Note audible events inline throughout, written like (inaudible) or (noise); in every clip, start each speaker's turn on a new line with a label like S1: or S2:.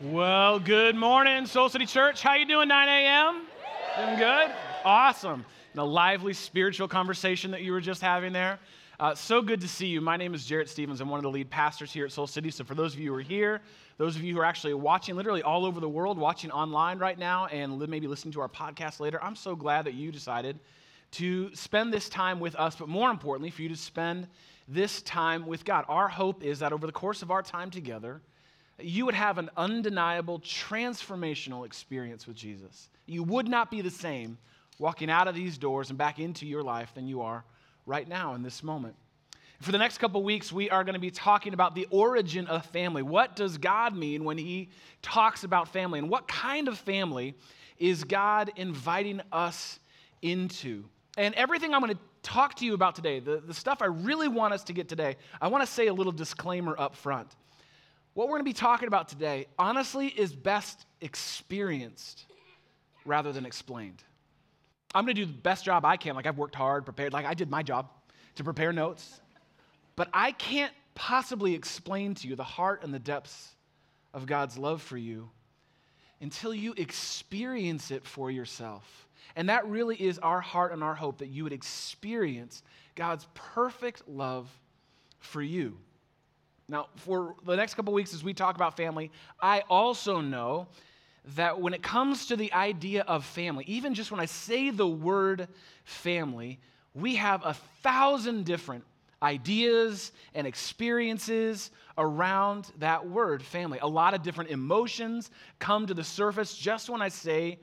S1: Well, good morning, Soul City Church. How you doing, 9 a.m.? Doing good? Awesome. The lively spiritual conversation that you were just having there. Uh, so good to see you. My name is Jarrett Stevens. I'm one of the lead pastors here at Soul City. So for those of you who are here, those of you who are actually watching literally all over the world, watching online right now, and maybe listening to our podcast later, I'm so glad that you decided to spend this time with us, but more importantly, for you to spend this time with God. Our hope is that over the course of our time together, you would have an undeniable transformational experience with Jesus. You would not be the same walking out of these doors and back into your life than you are right now in this moment. For the next couple weeks, we are going to be talking about the origin of family. What does God mean when He talks about family? And what kind of family is God inviting us into? And everything I'm going to talk to you about today, the, the stuff I really want us to get today, I want to say a little disclaimer up front what we're going to be talking about today, honestly, is best experienced rather than explained. I'm going to do the best job I can. Like, I've worked hard, prepared, like, I did my job to prepare notes. But I can't possibly explain to you the heart and the depths of God's love for you until you experience it for yourself. And that really is our heart and our hope that you would experience God's perfect love for you. Now, for the next couple weeks, as we talk about family, I also know that when it comes to the idea of family, even just when I say the word family, we have a thousand different ideas and experiences around that word family. A lot of different emotions come to the surface just when I say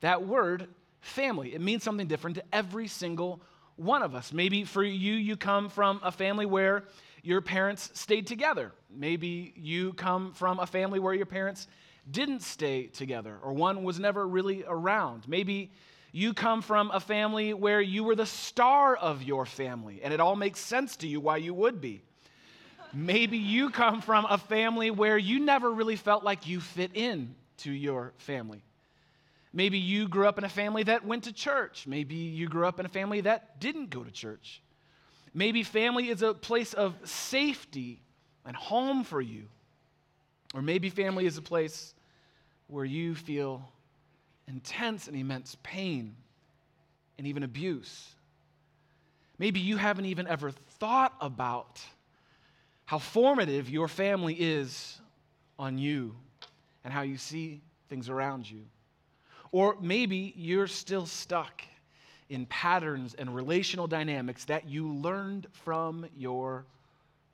S1: that word family. It means something different to every single one of us. Maybe for you, you come from a family where your parents stayed together. Maybe you come from a family where your parents didn't stay together or one was never really around. Maybe you come from a family where you were the star of your family and it all makes sense to you why you would be. Maybe you come from a family where you never really felt like you fit in to your family. Maybe you grew up in a family that went to church. Maybe you grew up in a family that didn't go to church. Maybe family is a place of safety and home for you. Or maybe family is a place where you feel intense and immense pain and even abuse. Maybe you haven't even ever thought about how formative your family is on you and how you see things around you. Or maybe you're still stuck in patterns and relational dynamics that you learned from your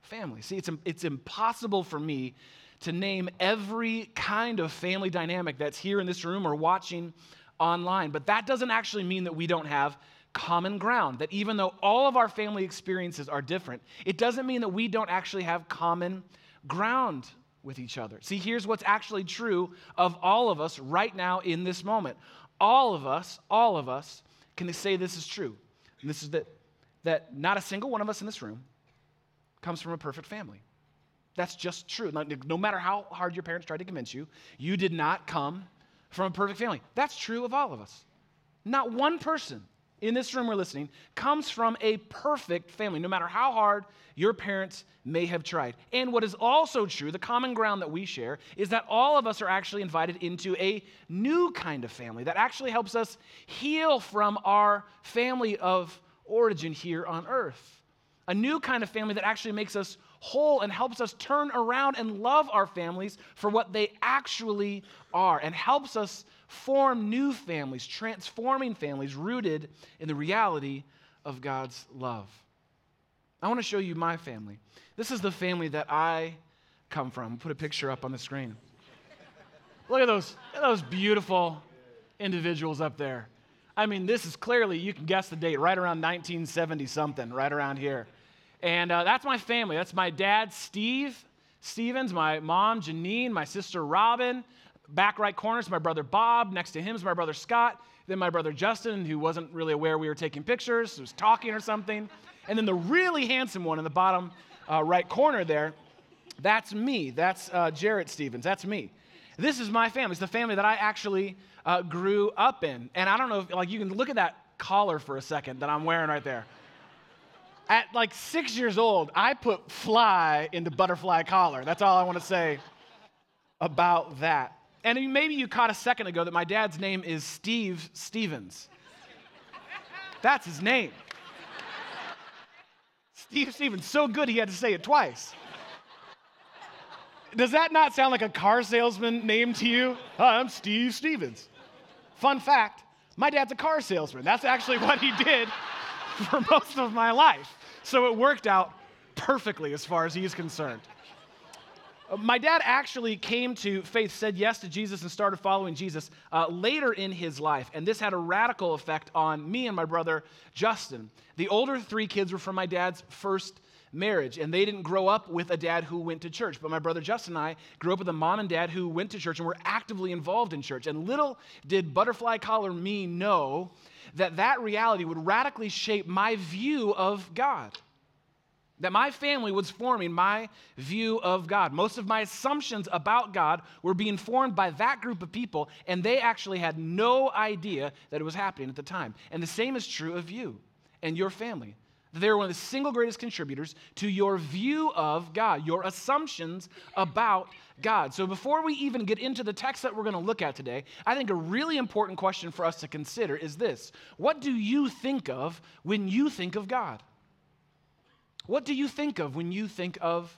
S1: family. See, it's, it's impossible for me to name every kind of family dynamic that's here in this room or watching online, but that doesn't actually mean that we don't have common ground. That even though all of our family experiences are different, it doesn't mean that we don't actually have common ground with each other. See, here's what's actually true of all of us right now in this moment. All of us, all of us can they say this is true? And this is that, that not a single one of us in this room comes from a perfect family. That's just true. No matter how hard your parents tried to convince you, you did not come from a perfect family. That's true of all of us. Not one person in this room we're listening comes from a perfect family, no matter how hard your parents may have tried. And what is also true, the common ground that we share, is that all of us are actually invited into a new kind of family that actually helps us heal from our family of origin here on earth. A new kind of family that actually makes us whole and helps us turn around and love our families for what they actually are and helps us form new families, transforming families rooted in the reality of God's love. I want to show you my family. This is the family that I come from. Put a picture up on the screen. Look at those, at those beautiful individuals up there. I mean, this is clearly, you can guess the date, right around 1970 something, right around here. And uh, that's my family. That's my dad, Steve Stevens, my mom, Janine, my sister, Robin. Back right corner is my brother, Bob. Next to him is my brother, Scott. Then my brother, Justin, who wasn't really aware we were taking pictures, was talking or something. And then the really handsome one in the bottom uh, right corner there, that's me. That's uh, Jarrett Stevens. That's me. This is my family. It's the family that I actually uh, grew up in. And I don't know if, like, you can look at that collar for a second that I'm wearing right there. At like six years old, I put fly into butterfly collar. That's all I want to say about that. And maybe you caught a second ago that my dad's name is Steve Stevens. That's his name. Steve Stevens, so good he had to say it twice. Does that not sound like a car salesman name to you? Hi, I'm Steve Stevens. Fun fact my dad's a car salesman. That's actually what he did for most of my life. So it worked out perfectly as far as he's concerned. My dad actually came to faith, said yes to Jesus, and started following Jesus uh, later in his life. And this had a radical effect on me and my brother Justin. The older three kids were from my dad's first marriage, and they didn't grow up with a dad who went to church. But my brother Justin and I grew up with a mom and dad who went to church and were actively involved in church. And little did butterfly collar me know that that reality would radically shape my view of God that my family was forming my view of God. Most of my assumptions about God were being formed by that group of people, and they actually had no idea that it was happening at the time. And the same is true of you and your family. They're one of the single greatest contributors to your view of God, your assumptions about God. So, before we even get into the text that we're going to look at today, I think a really important question for us to consider is this What do you think of when you think of God? What do you think of when you think of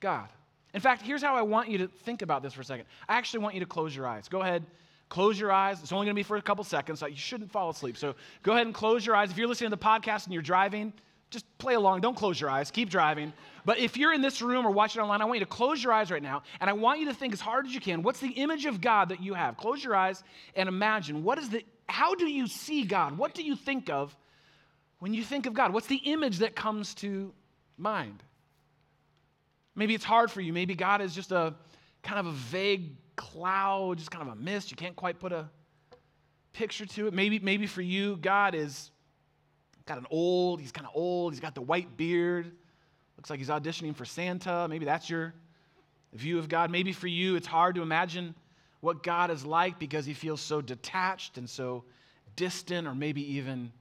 S1: God? In fact, here's how I want you to think about this for a second. I actually want you to close your eyes. Go ahead, close your eyes. It's only going to be for a couple seconds, so you shouldn't fall asleep. So go ahead and close your eyes. If you're listening to the podcast and you're driving, just play along. Don't close your eyes. Keep driving. But if you're in this room or watching online, I want you to close your eyes right now, and I want you to think as hard as you can. What's the image of God that you have? Close your eyes and imagine what is the. How do you see God? What do you think of when you think of God? What's the image that comes to mind? Maybe it's hard for you. Maybe God is just a kind of a vague cloud, just kind of a mist. You can't quite put a picture to it. Maybe, maybe for you, God is got an old, he's kind of old, he's got the white beard. Looks like he's auditioning for Santa. Maybe that's your view of God. Maybe for you, it's hard to imagine what God is like because he feels so detached and so distant, or maybe even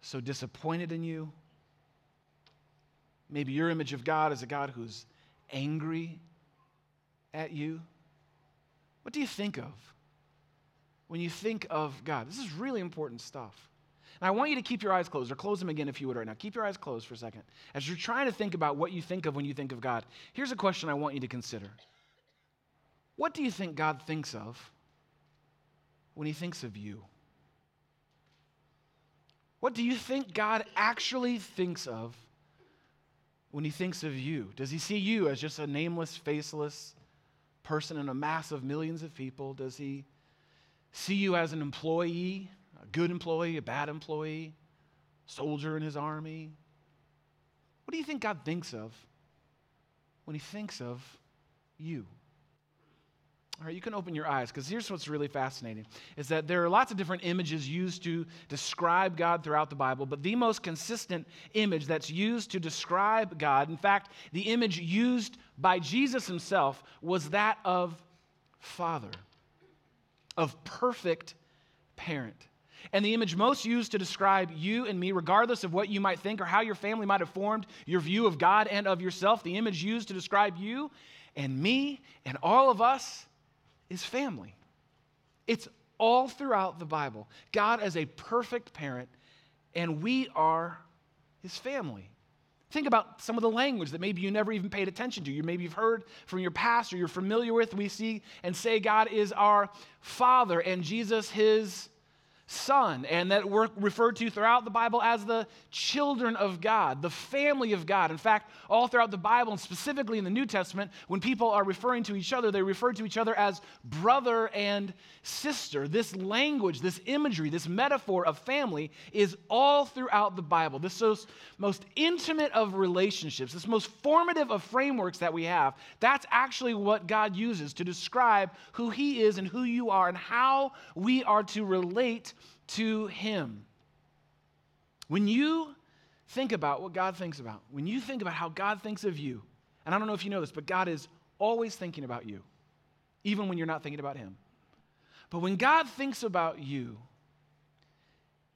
S1: so disappointed in you. Maybe your image of God is a God who's angry at you. What do you think of when you think of God? This is really important stuff. And I want you to keep your eyes closed, or close them again if you would right now. Keep your eyes closed for a second. As you're trying to think about what you think of when you think of God, here's a question I want you to consider What do you think God thinks of when he thinks of you? What do you think God actually thinks of when he thinks of you? Does he see you as just a nameless, faceless person in a mass of millions of people? Does he see you as an employee, a good employee, a bad employee, soldier in his army? What do you think God thinks of when he thinks of you? All right, you can open your eyes because here's what's really fascinating is that there are lots of different images used to describe God throughout the Bible, but the most consistent image that's used to describe God, in fact, the image used by Jesus himself was that of father, of perfect parent. And the image most used to describe you and me, regardless of what you might think or how your family might have formed your view of God and of yourself, the image used to describe you and me and all of us is family. It's all throughout the Bible. God as a perfect parent, and we are his family. Think about some of the language that maybe you never even paid attention to. You maybe you've heard from your past or you're familiar with. We see and say God is our Father and Jesus his son, and that we're referred to throughout the Bible as the children of God, the family of God. In fact, all throughout the Bible, and specifically in the New Testament, when people are referring to each other, they refer to each other as brother and sister. This language, this imagery, this metaphor of family is all throughout the Bible. This most, most intimate of relationships, this most formative of frameworks that we have, that's actually what God uses to describe who He is and who you are and how we are to relate to Him. When you think about what God thinks about, when you think about how God thinks of you, and I don't know if you know this, but God is always thinking about you, even when you're not thinking about Him. But when God thinks about you,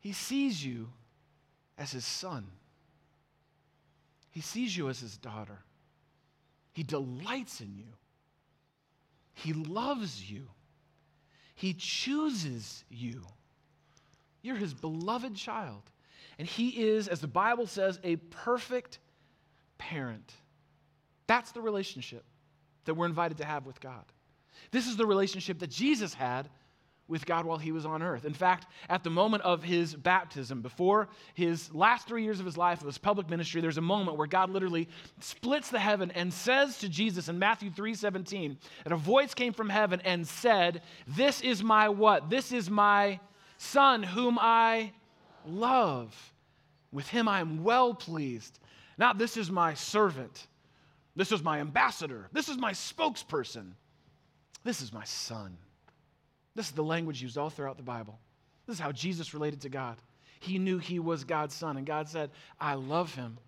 S1: He sees you as His son, He sees you as His daughter. He delights in you. He loves you. He chooses you. You're his beloved child. And he is, as the Bible says, a perfect parent. That's the relationship that we're invited to have with God. This is the relationship that Jesus had with God while he was on earth. In fact, at the moment of his baptism, before his last three years of his life, of his public ministry, there's a moment where God literally splits the heaven and says to Jesus in Matthew 3:17, and a voice came from heaven and said, This is my what? This is my son whom I love. With him I am well pleased. Not this is my servant. This is my ambassador. This is my spokesperson. This is my son. This is the language used all throughout the Bible. This is how Jesus related to God. He knew he was God's son, and God said, I love him,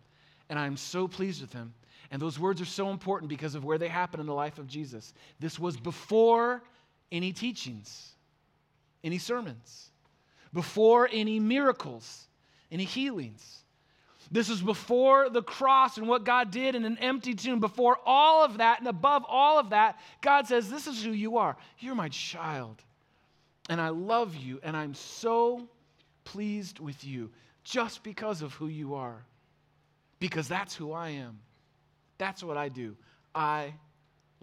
S1: and I'm so pleased with him. And those words are so important because of where they happen in the life of Jesus. This was before any teachings, any sermons, before any miracles, any healings. This is before the cross and what God did in an empty tomb. Before all of that and above all of that, God says, This is who you are. You're my child and I love you, and I'm so pleased with you just because of who you are. Because that's who I am. That's what I do. I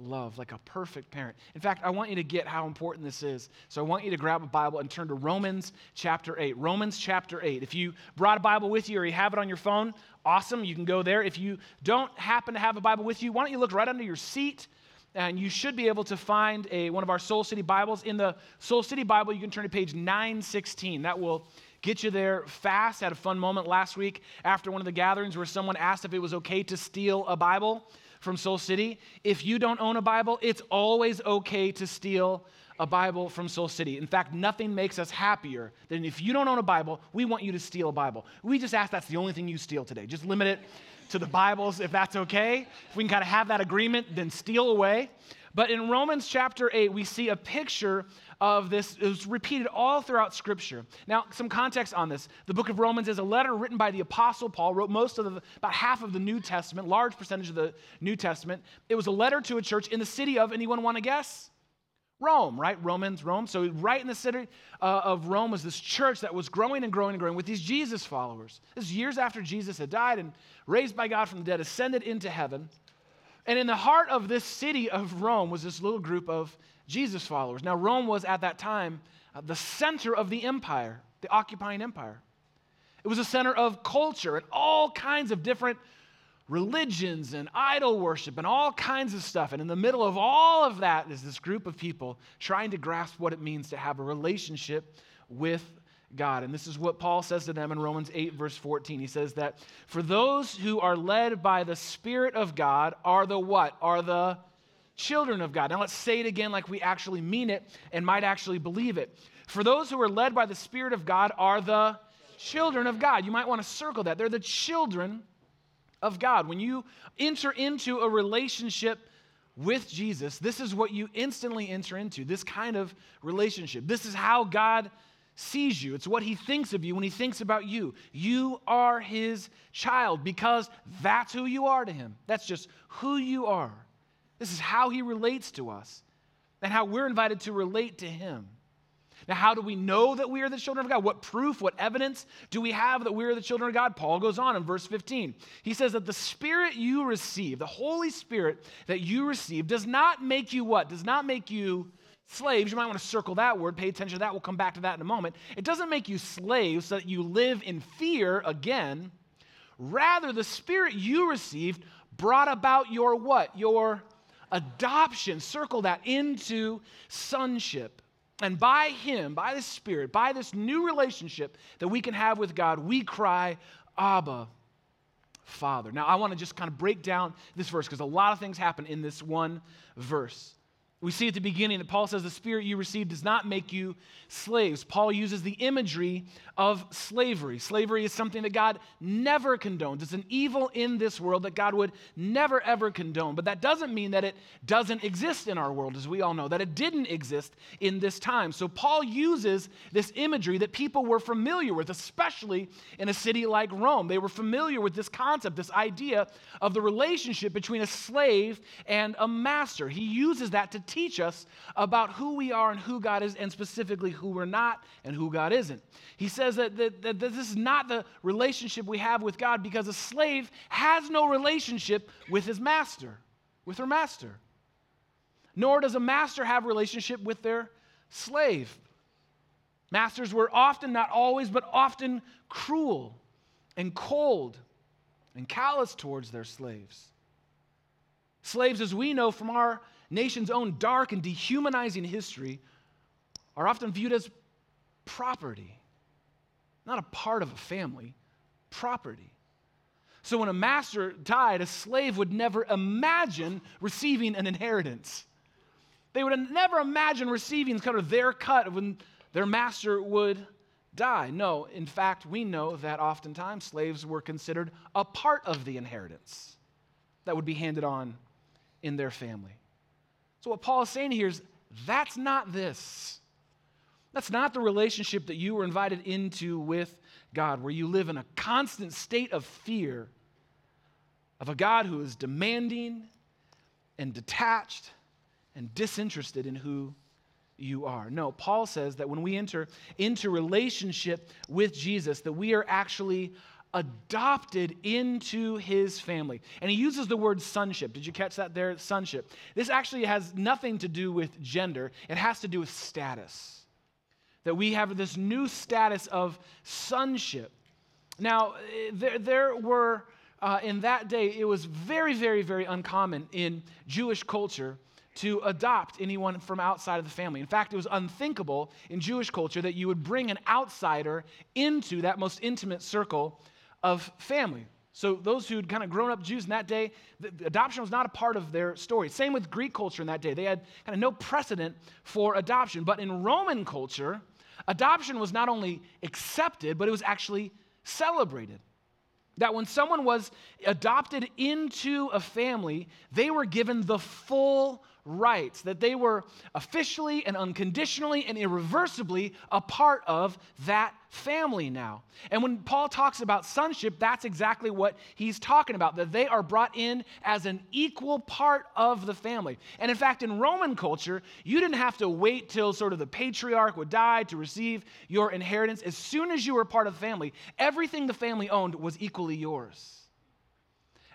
S1: love like a perfect parent. In fact, I want you to get how important this is. So I want you to grab a Bible and turn to Romans chapter 8. Romans chapter 8. If you brought a Bible with you or you have it on your phone, awesome, you can go there. If you don't happen to have a Bible with you, why don't you look right under your seat? and you should be able to find a, one of our Soul City Bibles. In the Soul City Bible, you can turn to page 916. That will get you there fast. Had a fun moment last week after one of the gatherings where someone asked if it was okay to steal a Bible from Soul City. If you don't own a Bible, it's always okay to steal a Bible from Soul City. In fact, nothing makes us happier than if you don't own a Bible, we want you to steal a Bible. We just ask that's the only thing you steal today. Just limit it to the Bibles if that's okay. If we can kind of have that agreement, then steal away. But in Romans chapter 8, we see a picture of this. It's repeated all throughout Scripture. Now, some context on this. The book of Romans is a letter written by the Apostle Paul, wrote most of the, about half of the New Testament, large percentage of the New Testament. It was a letter to a church in the city of, anyone want to guess? Rome, right? Romans, Rome. So, right in the city uh, of Rome was this church that was growing and growing and growing with these Jesus followers. This is years after Jesus had died and raised by God from the dead, ascended into heaven. And in the heart of this city of Rome was this little group of Jesus followers. Now, Rome was at that time uh, the center of the empire, the occupying empire. It was a center of culture and all kinds of different religions and idol worship and all kinds of stuff. And in the middle of all of that is this group of people trying to grasp what it means to have a relationship with God. And this is what Paul says to them in Romans 8, verse 14. He says that for those who are led by the Spirit of God are the what? Are the children of God. Now let's say it again like we actually mean it and might actually believe it. For those who are led by the Spirit of God are the children of God. You might want to circle that. They're the children of God. When you enter into a relationship with Jesus, this is what you instantly enter into this kind of relationship. This is how God sees you. It's what he thinks of you when he thinks about you. You are his child because that's who you are to him. That's just who you are. This is how he relates to us and how we're invited to relate to him. Now, how do we know that we are the children of God? What proof, what evidence do we have that we are the children of God? Paul goes on in verse 15. He says that the Spirit you receive, the Holy Spirit that you receive, does not make you what? Does not make you slaves. You might want to circle that word, pay attention to that. We'll come back to that in a moment. It doesn't make you slaves so that you live in fear again. Rather, the Spirit you received brought about your what? Your adoption. Circle that into sonship. And by Him, by the Spirit, by this new relationship that we can have with God, we cry, Abba, Father. Now, I want to just kind of break down this verse because a lot of things happen in this one verse. We see at the beginning that Paul says the spirit you received does not make you slaves. Paul uses the imagery of slavery. Slavery is something that God never condones. It's an evil in this world that God would never ever condone. But that doesn't mean that it doesn't exist in our world, as we all know, that it didn't exist in this time. So Paul uses this imagery that people were familiar with, especially in a city like Rome. They were familiar with this concept, this idea of the relationship between a slave and a master. He uses that to teach us about who we are and who God is, and specifically who we're not and who God isn't. He says that, that, that this is not the relationship we have with God because a slave has no relationship with his master, with her master. Nor does a master have relationship with their slave. Masters were often, not always, but often cruel and cold and callous towards their slaves. Slaves, as we know from our nation's own dark and dehumanizing history, are often viewed as property, not a part of a family, property. So when a master died, a slave would never imagine receiving an inheritance. They would never imagine receiving kind of their cut when their master would die. No, in fact, we know that oftentimes slaves were considered a part of the inheritance that would be handed on in their family. So, what Paul is saying here is that's not this. That's not the relationship that you were invited into with God, where you live in a constant state of fear of a God who is demanding and detached and disinterested in who you are. No, Paul says that when we enter into relationship with Jesus, that we are actually adopted into his family. And he uses the word sonship. Did you catch that there? Sonship. This actually has nothing to do with gender, it has to do with status. That we have this new status of sonship. Now, there, there were, uh, in that day, it was very, very, very uncommon in Jewish culture to adopt anyone from outside of the family. In fact, it was unthinkable in Jewish culture that you would bring an outsider into that most intimate circle of family. So, those who'd kind of grown up Jews in that day, adoption was not a part of their story. Same with Greek culture in that day. They had kind of no precedent for adoption. But in Roman culture, adoption was not only accepted, but it was actually celebrated. That when someone was adopted into a family, they were given the full rights, that they were officially and unconditionally and irreversibly a part of that family now. And when Paul talks about sonship, that's exactly what he's talking about, that they are brought in as an equal part of the family. And in fact, in Roman culture, you didn't have to wait till sort of the patriarch would die to receive your inheritance. As soon as you were part of the family, everything the family owned was equally yours.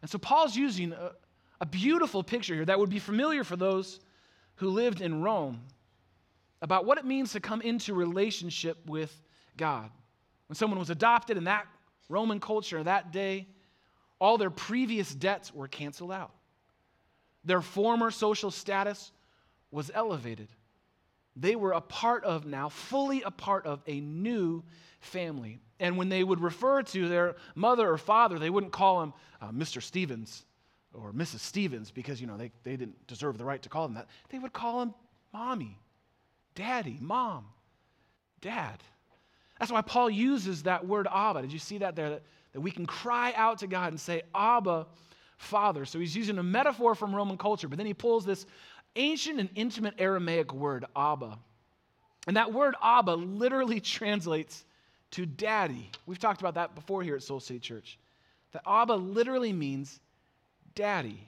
S1: And so Paul's using a, a beautiful picture here that would be familiar for those who lived in Rome about what it means to come into relationship with God. When someone was adopted in that Roman culture that day, all their previous debts were canceled out. Their former social status was elevated. They were a part of now, fully a part of a new family. And when they would refer to their mother or father, they wouldn't call him uh, Mr. Stevens or Mrs. Stevens because, you know, they, they didn't deserve the right to call them that. They would call him mommy, daddy, mom, dad. That's why Paul uses that word Abba. Did you see that there? That, that we can cry out to God and say, Abba, Father. So he's using a metaphor from Roman culture, but then he pulls this ancient and intimate Aramaic word, Abba. And that word Abba literally (laughs) translates to daddy. We've talked about that before here at Soul City Church. That Abba literally means daddy.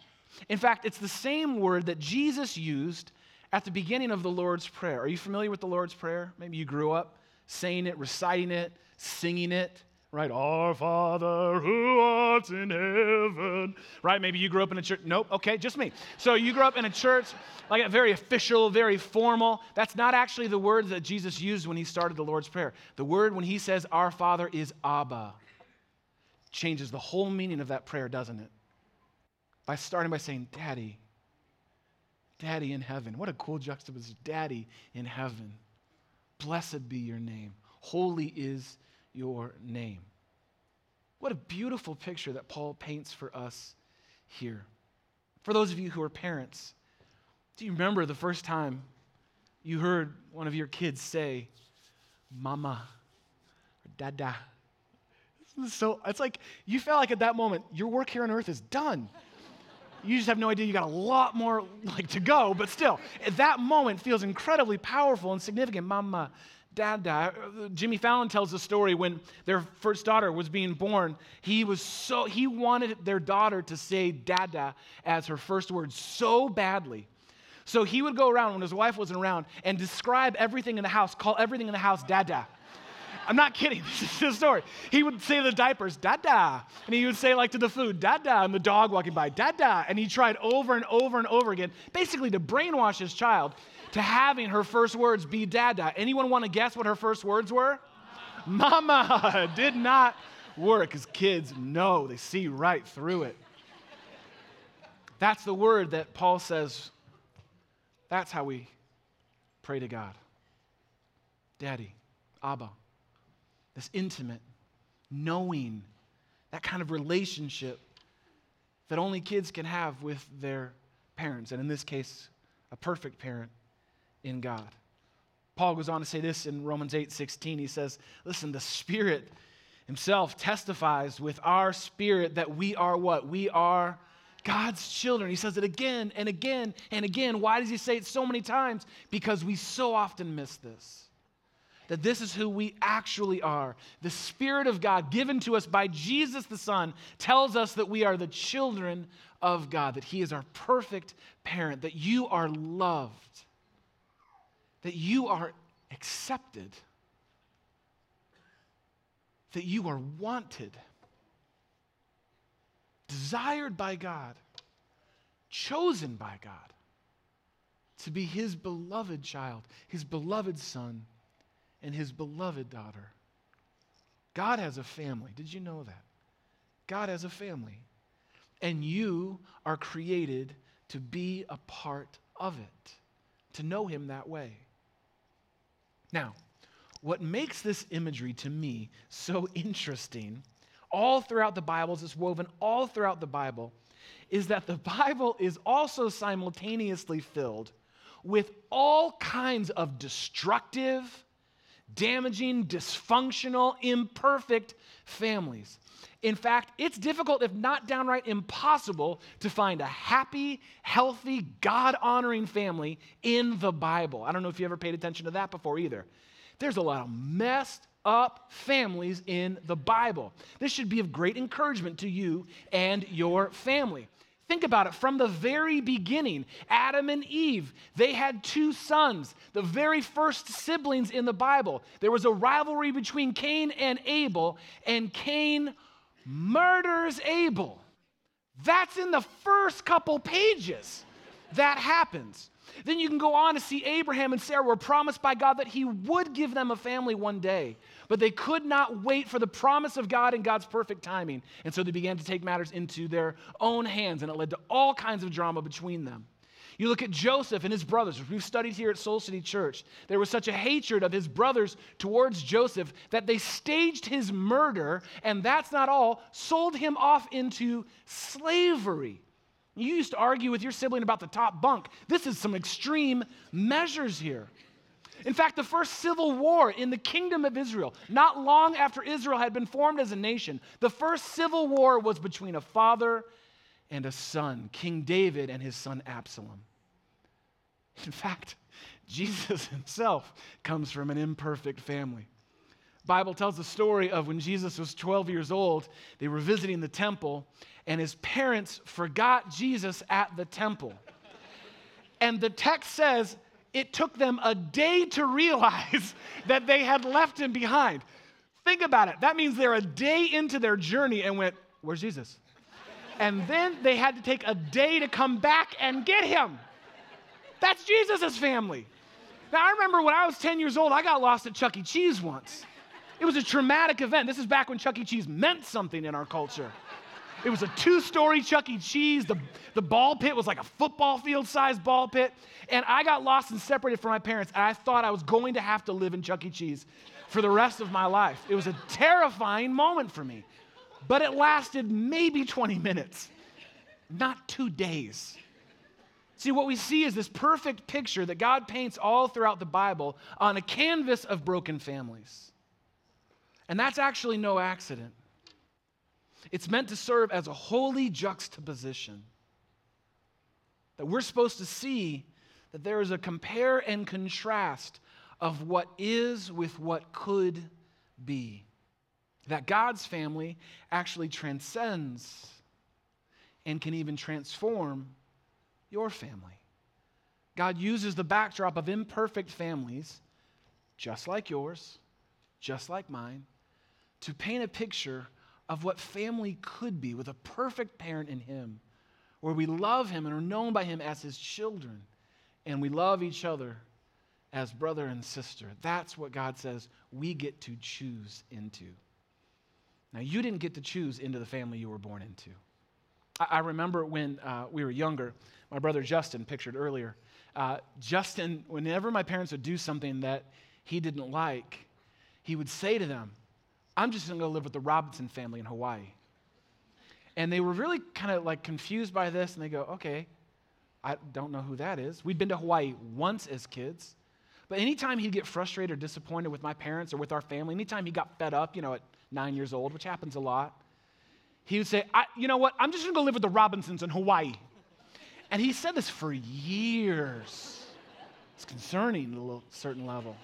S1: In fact, it's the same word that Jesus used at the beginning of the Lord's Prayer. Are you familiar with the Lord's Prayer? Maybe you grew up saying it, reciting it, singing it, right? Our Father who art in heaven, right? Maybe you grew up in a church. Nope, okay, just me. So you grew up in a church, like a very official, very formal. That's not actually the word that Jesus used when he started the Lord's Prayer. The word when he says Our Father is Abba. Changes the whole meaning of that prayer, doesn't it? By starting by saying, Daddy, Daddy in heaven. What a cool juxtaposition. Daddy in heaven. Blessed be your name. Holy is your name. What a beautiful picture that Paul paints for us here. For those of you who are parents, do you remember the first time you heard one of your kids say, Mama or Dada? So it's like you felt like at that moment, your work here on earth is done you just have no idea. You got a lot more like to go but still that moment feels incredibly powerful and significant. Mama dada Jimmy Fallon tells the story when their first daughter was being born. He was so he wanted their daughter to say dada as her first word so badly. So he would go around when his wife wasn't around and describe everything in the house, call everything in the house dada. I'm not kidding. (laughs) This is the story. He would say to the diapers, da-da. And he would say, like, to the food, da-da. And the dog walking by, da-da. And he tried over and over and over again, basically to brainwash his child to having her first words be da-da. Anyone want to guess what her first words were? Mama (laughs) did not work because kids know, they see right through it. That's the word that Paul says, that's how we pray to God. Daddy, Abba. This intimate, knowing, that kind of relationship that only kids can have with their parents, and in this case, a perfect parent in God. Paul goes on to say this in Romans 8 16. He says, Listen, the Spirit Himself testifies with our spirit that we are what? We are God's children. He says it again and again and again. Why does He say it so many times? Because we so often miss this. That this is who we actually are. The Spirit of God, given to us by Jesus the Son, tells us that we are the children of God, that He is our perfect parent, that you are loved that you are accepted, that you are wanted, desired by God, chosen by God to be his beloved child, his beloved son, and his beloved daughter. God has a family. Did you know that? God has a family. And you are created to be a part of it, to know him that way. Now, what makes this imagery to me so interesting, all throughout the Bible, as it's woven all throughout the Bible, is that the Bible is also simultaneously filled with all kinds of destructive, damaging, dysfunctional, imperfect families. In fact, it's difficult, if not downright impossible, to find a happy, healthy, God honoring family in the Bible. I don't know if you ever paid attention to that before either. There's a lot of messed up families in the Bible. This should be of great encouragement to you and your family. Think about it from the very beginning. Adam and Eve, they had two sons, the very first siblings in the Bible. There was a rivalry between Cain and Abel, and Cain murders Abel. That's in the first couple pages. That happens. Then you can go on to see Abraham and Sarah were promised by God that he would give them a family one day. But they could not wait for the promise of God and God's perfect timing. And so they began to take matters into their own hands, and it led to all kinds of drama between them. You look at Joseph and his brothers, which we've studied here at Soul City Church. There was such a hatred of his brothers towards Joseph that they staged his murder, and that's not all, sold him off into slavery. You used to argue with your sibling about the top bunk. This is some extreme measures here. In fact, the first civil war in the kingdom of Israel, not long after Israel had been formed as a nation, the first civil war was between a father and a son, King David and his son Absalom. In fact, (laughs) Jesus himself comes from an imperfect family. Bible tells the story of when Jesus was 12 years old, they were visiting the temple and his parents forgot Jesus at the temple. And the text says it took them a day to realize (laughs) that they had left him behind. Think about it. That means they're a day into their journey and went, Where's Jesus? And then they had to take a day to come back and get him. That's Jesus' family. Now, I remember when I was 10 years old, I got lost at Chuck E. Cheese once. It was a traumatic event. This is back when Chuck E. Cheese meant something in our culture. It was a two story Chuck E. Cheese. The, the ball pit was like a football field sized ball pit. And I got lost and separated from my parents. And I thought I was going to have to live in Chuck E. Cheese for the rest of my life. It was a terrifying moment for me. But it lasted maybe 20 minutes, not two days. See, what we see is this perfect picture that God paints all throughout the Bible on a canvas of broken families. And that's actually no accident. It's meant to serve as a holy juxtaposition. That we're supposed to see that there is a compare and contrast of what is with what could be. That God's family actually transcends and can even transform your family. God uses the backdrop of imperfect families, just like yours, just like mine, to paint a picture of what family could be with a perfect parent in Him, where we love Him and are known by Him as His children, and we love each other as brother and sister. That's what God says we get to choose into. Now, you didn't get to choose into the family you were born into. I, I remember when uh, we were younger, my brother Justin, pictured earlier, uh, Justin, whenever my parents would do something that he didn't like, he would say to them, I'm just going to go live with the Robinson family in Hawaii. And they were really kind of like confused by this, and they go, okay, I don't know who that is. We'd been to Hawaii once as kids. But anytime he'd get frustrated or disappointed with my parents or with our family, anytime he got fed up, you know, at nine years old, which happens a lot, he would say, You know what? I'm just to go live with the Robinsons in Hawaii. And he said this for years. It's concerning at a certain level.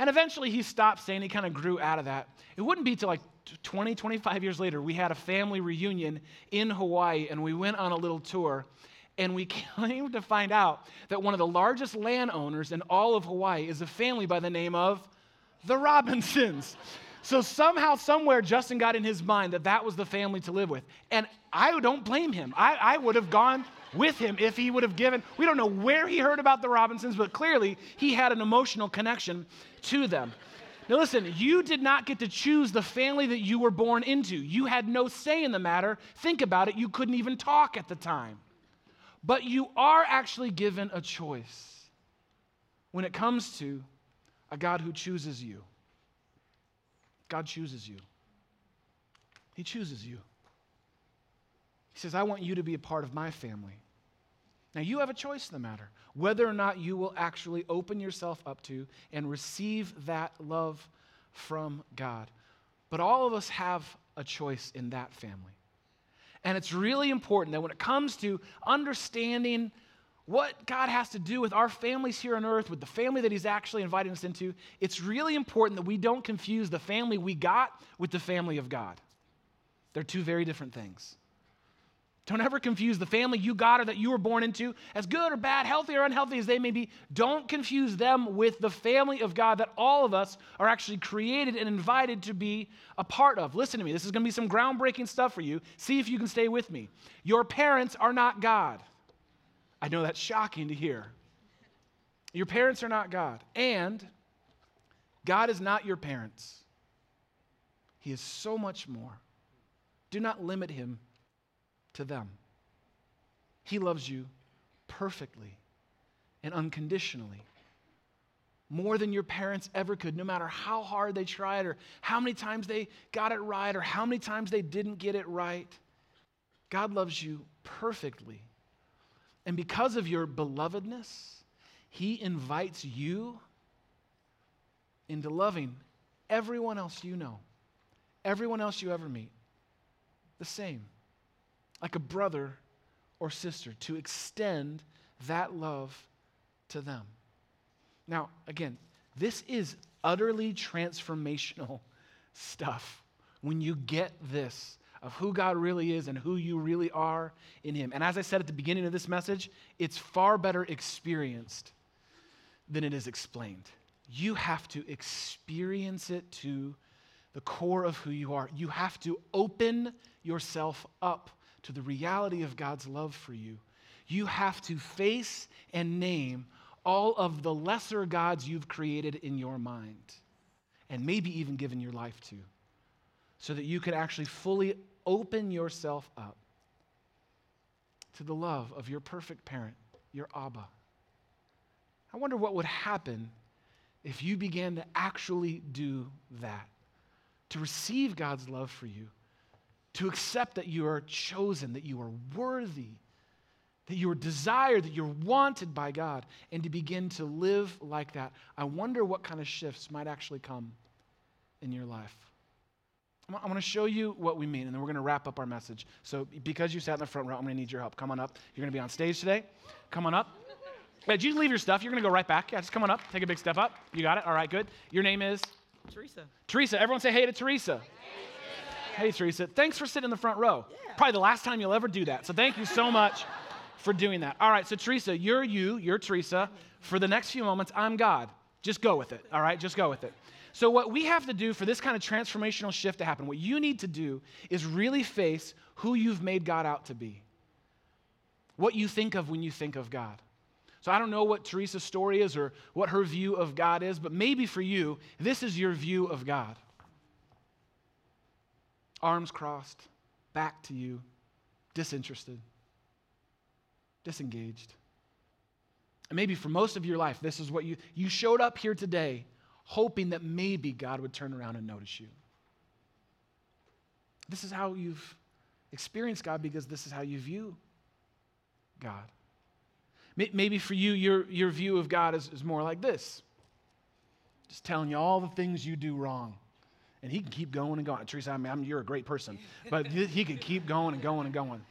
S1: And eventually he stopped saying, he kind of grew out of that. It wouldn't be till like 20, 25 years later, we had a family reunion in Hawaii and we went on a little tour. And we (laughs) came to find out that one of the largest landowners in all of Hawaii is a family by the name of the Robinsons. So somehow, somewhere, Justin got in his mind that that was the family to live with. And I don't blame him. I, I would have gone with him if he would have given. We don't know where he heard about the Robinsons, but clearly he had an emotional connection to them. Now, listen, you did not get to choose the family that you were born into. You had no say in the matter. Think about it, you couldn't even talk at the time. But you are actually given a choice when it comes to a God who chooses you. God chooses you. He chooses you. He says, I want you to be a part of my family. Now, you have a choice in the matter whether or not you will actually open yourself up to and receive that love from God. But all of us have a choice in that family. And it's really important that when it comes to understanding what God has to do with our families here on earth, with the family that He's actually inviting us into, it's really important that we don't confuse the family we got with the family of God. They're two very different things. Don't ever confuse the family you got or that you were born into, as good or bad, healthy or unhealthy as they may be. Don't confuse them with the family of God that all of us are actually created and invited to be a part of. Listen to me, this is going to be some groundbreaking stuff for you. See if you can stay with me. Your parents are not God. I know that's shocking to hear. Your parents are not God. And God is not your parents, He is so much more. Do not limit Him to them. He loves you perfectly and unconditionally. More than your parents ever could, no matter how hard they tried, or how many times they got it right, or how many times they didn't get it right. God loves you perfectly. And because of your belovedness, He invites you into loving everyone else you know, everyone else you ever meet, the same, like a brother or sister, to extend that love to them. Now, again, this is utterly transformational (laughs) stuff. When you get this, of who God really is and who you really are in Him. And as I said at the beginning of this message, it's far better experienced than it is explained. You have to experience it to the core of who you are. You have to open yourself up to the reality of God's love for you. You have to face and name all of the lesser gods you've created in your mind and maybe even given your life to so that you can actually fully open yourself up to the love of your perfect parent, your Abba. I wonder what would happen if you began to actually do that, to receive God's love for you, to accept that you are chosen, that you are worthy, that you are desired, that you're wanted by God, and to begin to live like that. I wonder what kind of shifts might actually come in your life. I want to show you what we mean, and then we're going to wrap up our message. So, because you sat in the front row, I'm going to need your help. Come on up. You're going to be on stage today. Come on up. Did you leave your stuff? You're going to go right back. Yeah, just come on up. Take a big step up. You got it? All right, good. Your name is?
S2: Teresa.
S1: Teresa. Everyone say hey to Teresa. Hey, Teresa. Thanks for sitting in the front row. Yeah. Probably the last time you'll ever do that. So, thank you so much (laughs) for doing that. All right, so Teresa, you're you, you're Teresa. For the next few moments, I'm God. Just go with it, all right? Just go with it. So, what we have to do for this kind of transformational shift to happen, what you need to do is really face who you've made God out to be. What you think of when you think of God. So, I don't know what Teresa's story is or what her view of God is, but maybe for you, this is your view of God. Arms crossed, back to you, disinterested, disengaged. And maybe for most of your life, this is what you, you showed up here today hoping that maybe God would turn around and notice you. This is how you've experienced God because this is how you view God. Maybe for you, your, your view of God is, is more like this just telling you all the things you do wrong. And he can keep going and going. Teresa, I mean, I mean you're a great person, but he can keep going and going and going.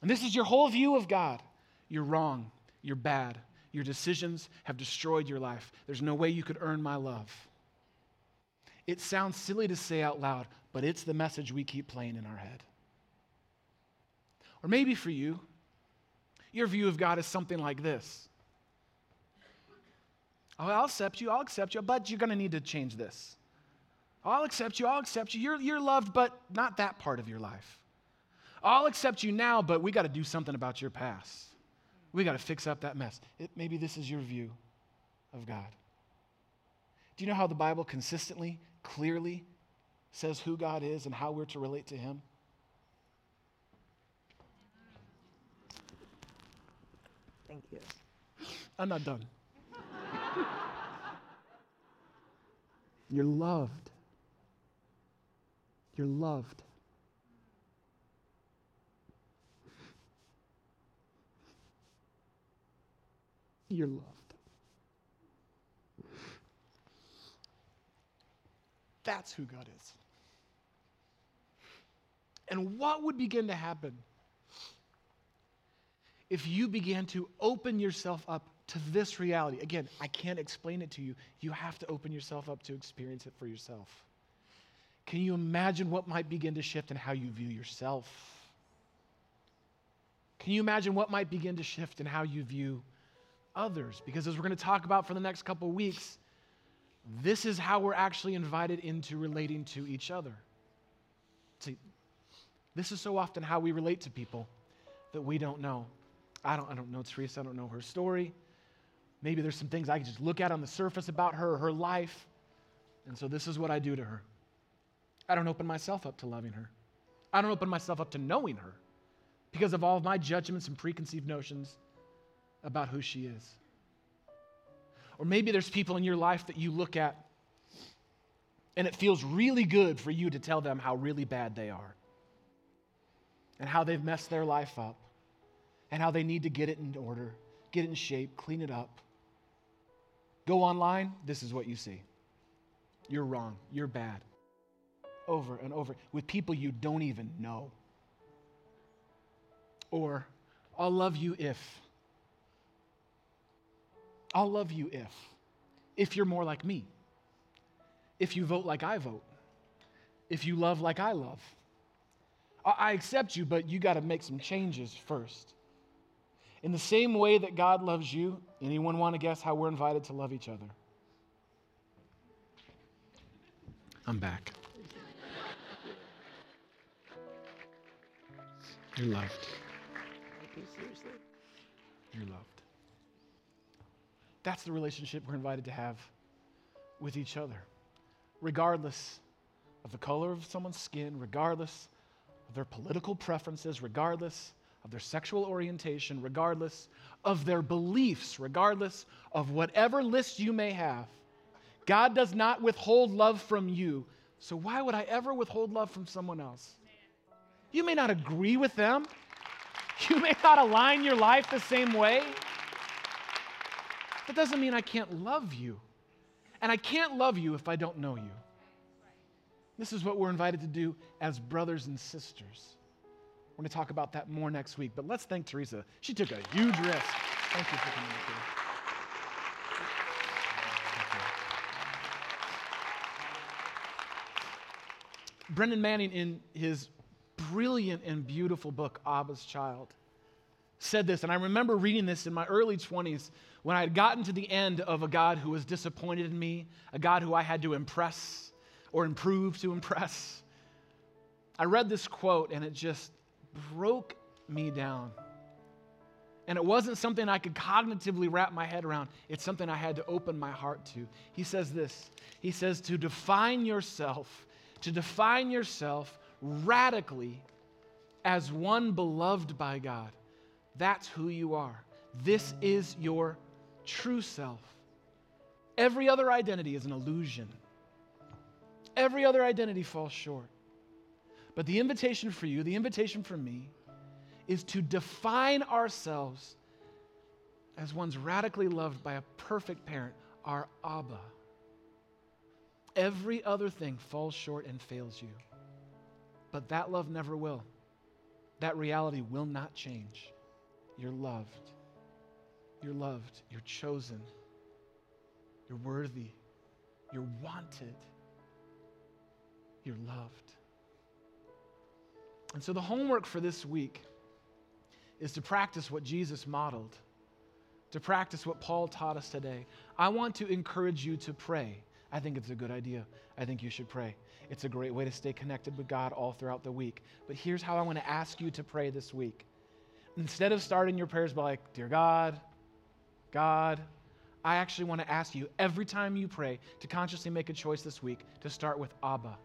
S1: And this is your whole view of God. You're wrong. You're bad. Your decisions have destroyed your life. There's no way you could earn my love. It sounds silly to say out loud, but it's the message we keep playing in our head. Or maybe for you, your view of God is something like this Oh, I'll accept you, I'll accept you, but you're going to need to change this. I'll accept you, I'll accept you. You're, you're loved, but not that part of your life. I'll accept you now, but we got to do something about your past. We got to fix up that mess. It, maybe this is your view of God. Do you know how the Bible consistently, clearly says who God is and how we're to relate to Him?
S2: Thank you.
S1: I'm not done. (laughs) You're loved. You're loved. You're loved. That's who God is. And what would begin to happen if you began to open yourself up to this reality? Again, I can't explain it to you. You have to open yourself up to experience it for yourself. Can you imagine what might begin to shift in how you view yourself? Can you imagine what might begin to shift in how you view others. Because as we're going to talk about for the next couple weeks, this is how we're actually invited into relating to each other. See, this is so often how we relate to people that we don't know. I don't, I don't know Teresa, I don't know her story. Maybe there's some things I can just look at on the surface about her or her life. And so this is what I do to her. I don't open myself up to loving her. I don't open myself up to knowing her because of all of my judgments and preconceived notions about who she is. Or maybe there's people in your life that you look at and it feels really good for you to tell them how really bad they are and how they've messed their life up and how they need to get it in order, get it in shape, clean it up. Go online, this is what you see. You're wrong, you're bad. Over and over with people you don't even know. Or, I'll love you if. I'll love you if. If you're more like me. If you vote like I vote. If you love like I love. I accept you, but you got to make some changes first. In the same way that God loves you, anyone want to guess how we're invited to love each other? I'm back. You're loved.
S2: Seriously.
S1: You're loved. That's the relationship we're invited to have with each other, regardless of the color of someone's skin, regardless of their political preferences, regardless of their sexual orientation, regardless of their beliefs, regardless of whatever list you may have. God does not withhold love from you. So why would I ever withhold love from someone else? You may not agree with them. You may not align your life the same way. That doesn't mean I can't love you. And I can't love you if I don't know you. This is what we're invited to do as brothers and sisters. We're going to talk about that more next week. But let's thank Teresa. She took a huge risk. Thank you for coming here. Brennan Manning, in his brilliant and beautiful book, Abba's Child, said this, and I remember reading this in my early 20s when I had gotten to the end of a God who was disappointed in me, a God who I had to impress or improve to impress. I read this quote and it just broke me down. And it wasn't something I could cognitively wrap my head around. It's something I had to open my heart to. He says this He says, to define yourself, to define yourself radically as one beloved by God. That's who you are. This is your true self. Every other identity is an illusion. Every other identity falls short. But the invitation for you, the invitation for me, is to define ourselves as ones radically loved by a perfect parent, our Abba. Every other thing falls short and fails you. But that love never will. That reality will not change. You're loved. You're loved. You're chosen. You're worthy. You're wanted. You're loved. And so the homework for this week is to practice what Jesus modeled, to practice what Paul taught us today. I want to encourage you to pray. I think it's a good idea. I think you should pray. It's a great way to stay connected with God all throughout the week. But here's how I want to ask you to pray this week. Instead of starting your prayers by like, Dear God, God, I actually want to ask you every time you pray to consciously make a choice this week to start with Abba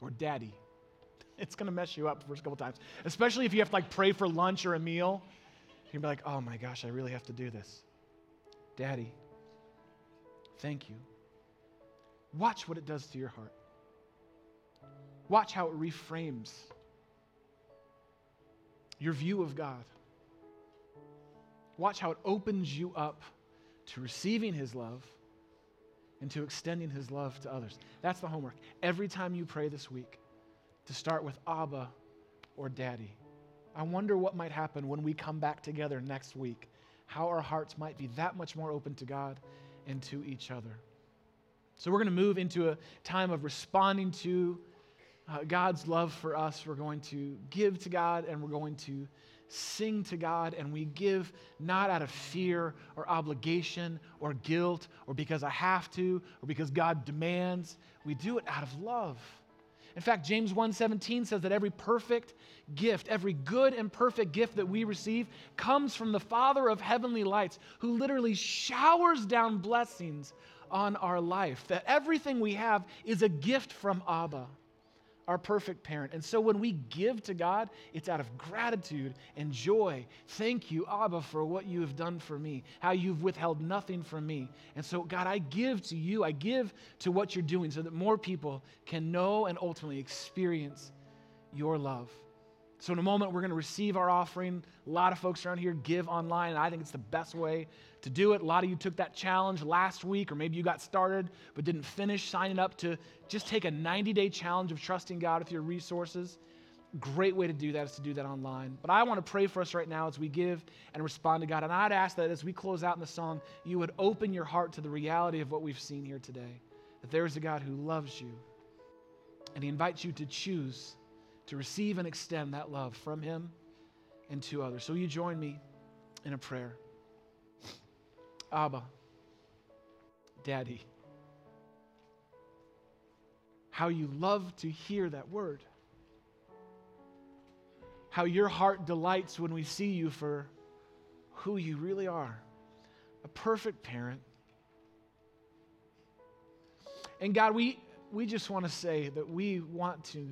S1: or Daddy. (laughs) It's going to mess you up the first couple times, especially if you have to like pray for lunch or a meal. You'll be like, oh my gosh, I really have to do this. Daddy, thank you. Watch what it does to your heart. Watch how it reframes your view of God. Watch how it opens you up to receiving His love and to extending His love to others. That's the homework. Every time you pray this week, to start with Abba or Daddy. I wonder what might happen when we come back together next week, how our hearts might be that much more open to God and to each other. So, we're going to move into a time of responding to uh, God's love for us. We're going to give to God and we're going to sing to God, and we give not out of fear or obligation or guilt or because I have to or because God demands. We do it out of love. In fact, James 1:17 says that every perfect gift, every good and perfect gift that we receive comes from the Father of heavenly lights, who literally showers down blessings on our life. That everything we have is a gift from Abba our perfect parent. And so when we give to God, it's out of gratitude and joy. Thank you, Abba, for what you have done for me, how you've withheld nothing from me. And so, God, I give to you, I give to what you're doing so that more people can know and ultimately experience your love. So, in a moment, we're going to receive our offering. A lot of folks around here give online, and I think it's the best way to do it. A lot of you took that challenge last week, or maybe you got started but didn't finish signing up to just take a 90 day challenge of trusting God with your resources. Great way to do that is to do that online. But I want to pray for us right now as we give and respond to God. And I'd ask that as we close out in the song, you would open your heart to the reality of what we've seen here today that there is a God who loves you, and He invites you to choose to receive and extend that love from Him and to others. So, you join me in a prayer. Abba, Daddy, how you love to hear that word. How your heart delights when we see you for who you really are a perfect parent. And God, we, we just want to say that we want to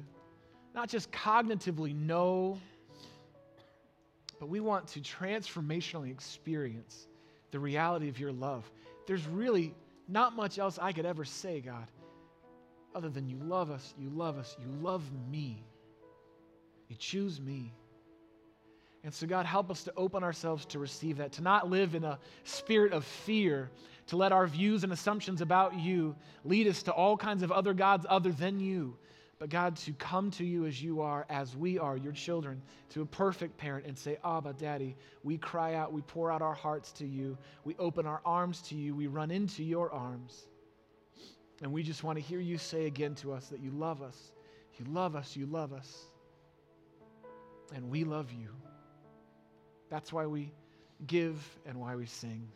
S1: not just cognitively know, but we want to transformationally experience the reality of your love. There's really not much else I could ever say, God, other than you love us, you love us, you love me. You choose me. And so, God, help us to open ourselves to receive that, to not live in a spirit of fear, to let our views and assumptions about you lead us to all kinds of other gods other than you, but God, to come to you as you are, as we are, your children, to a perfect parent and say, Abba, Daddy, we cry out, we pour out our hearts to you, we open our arms to you, we run into your arms. And we just want to hear you say again to us that you love us, you love us, you love us. And we love you. That's why we give and why we sing.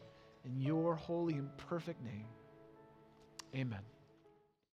S1: In your holy and perfect name, amen.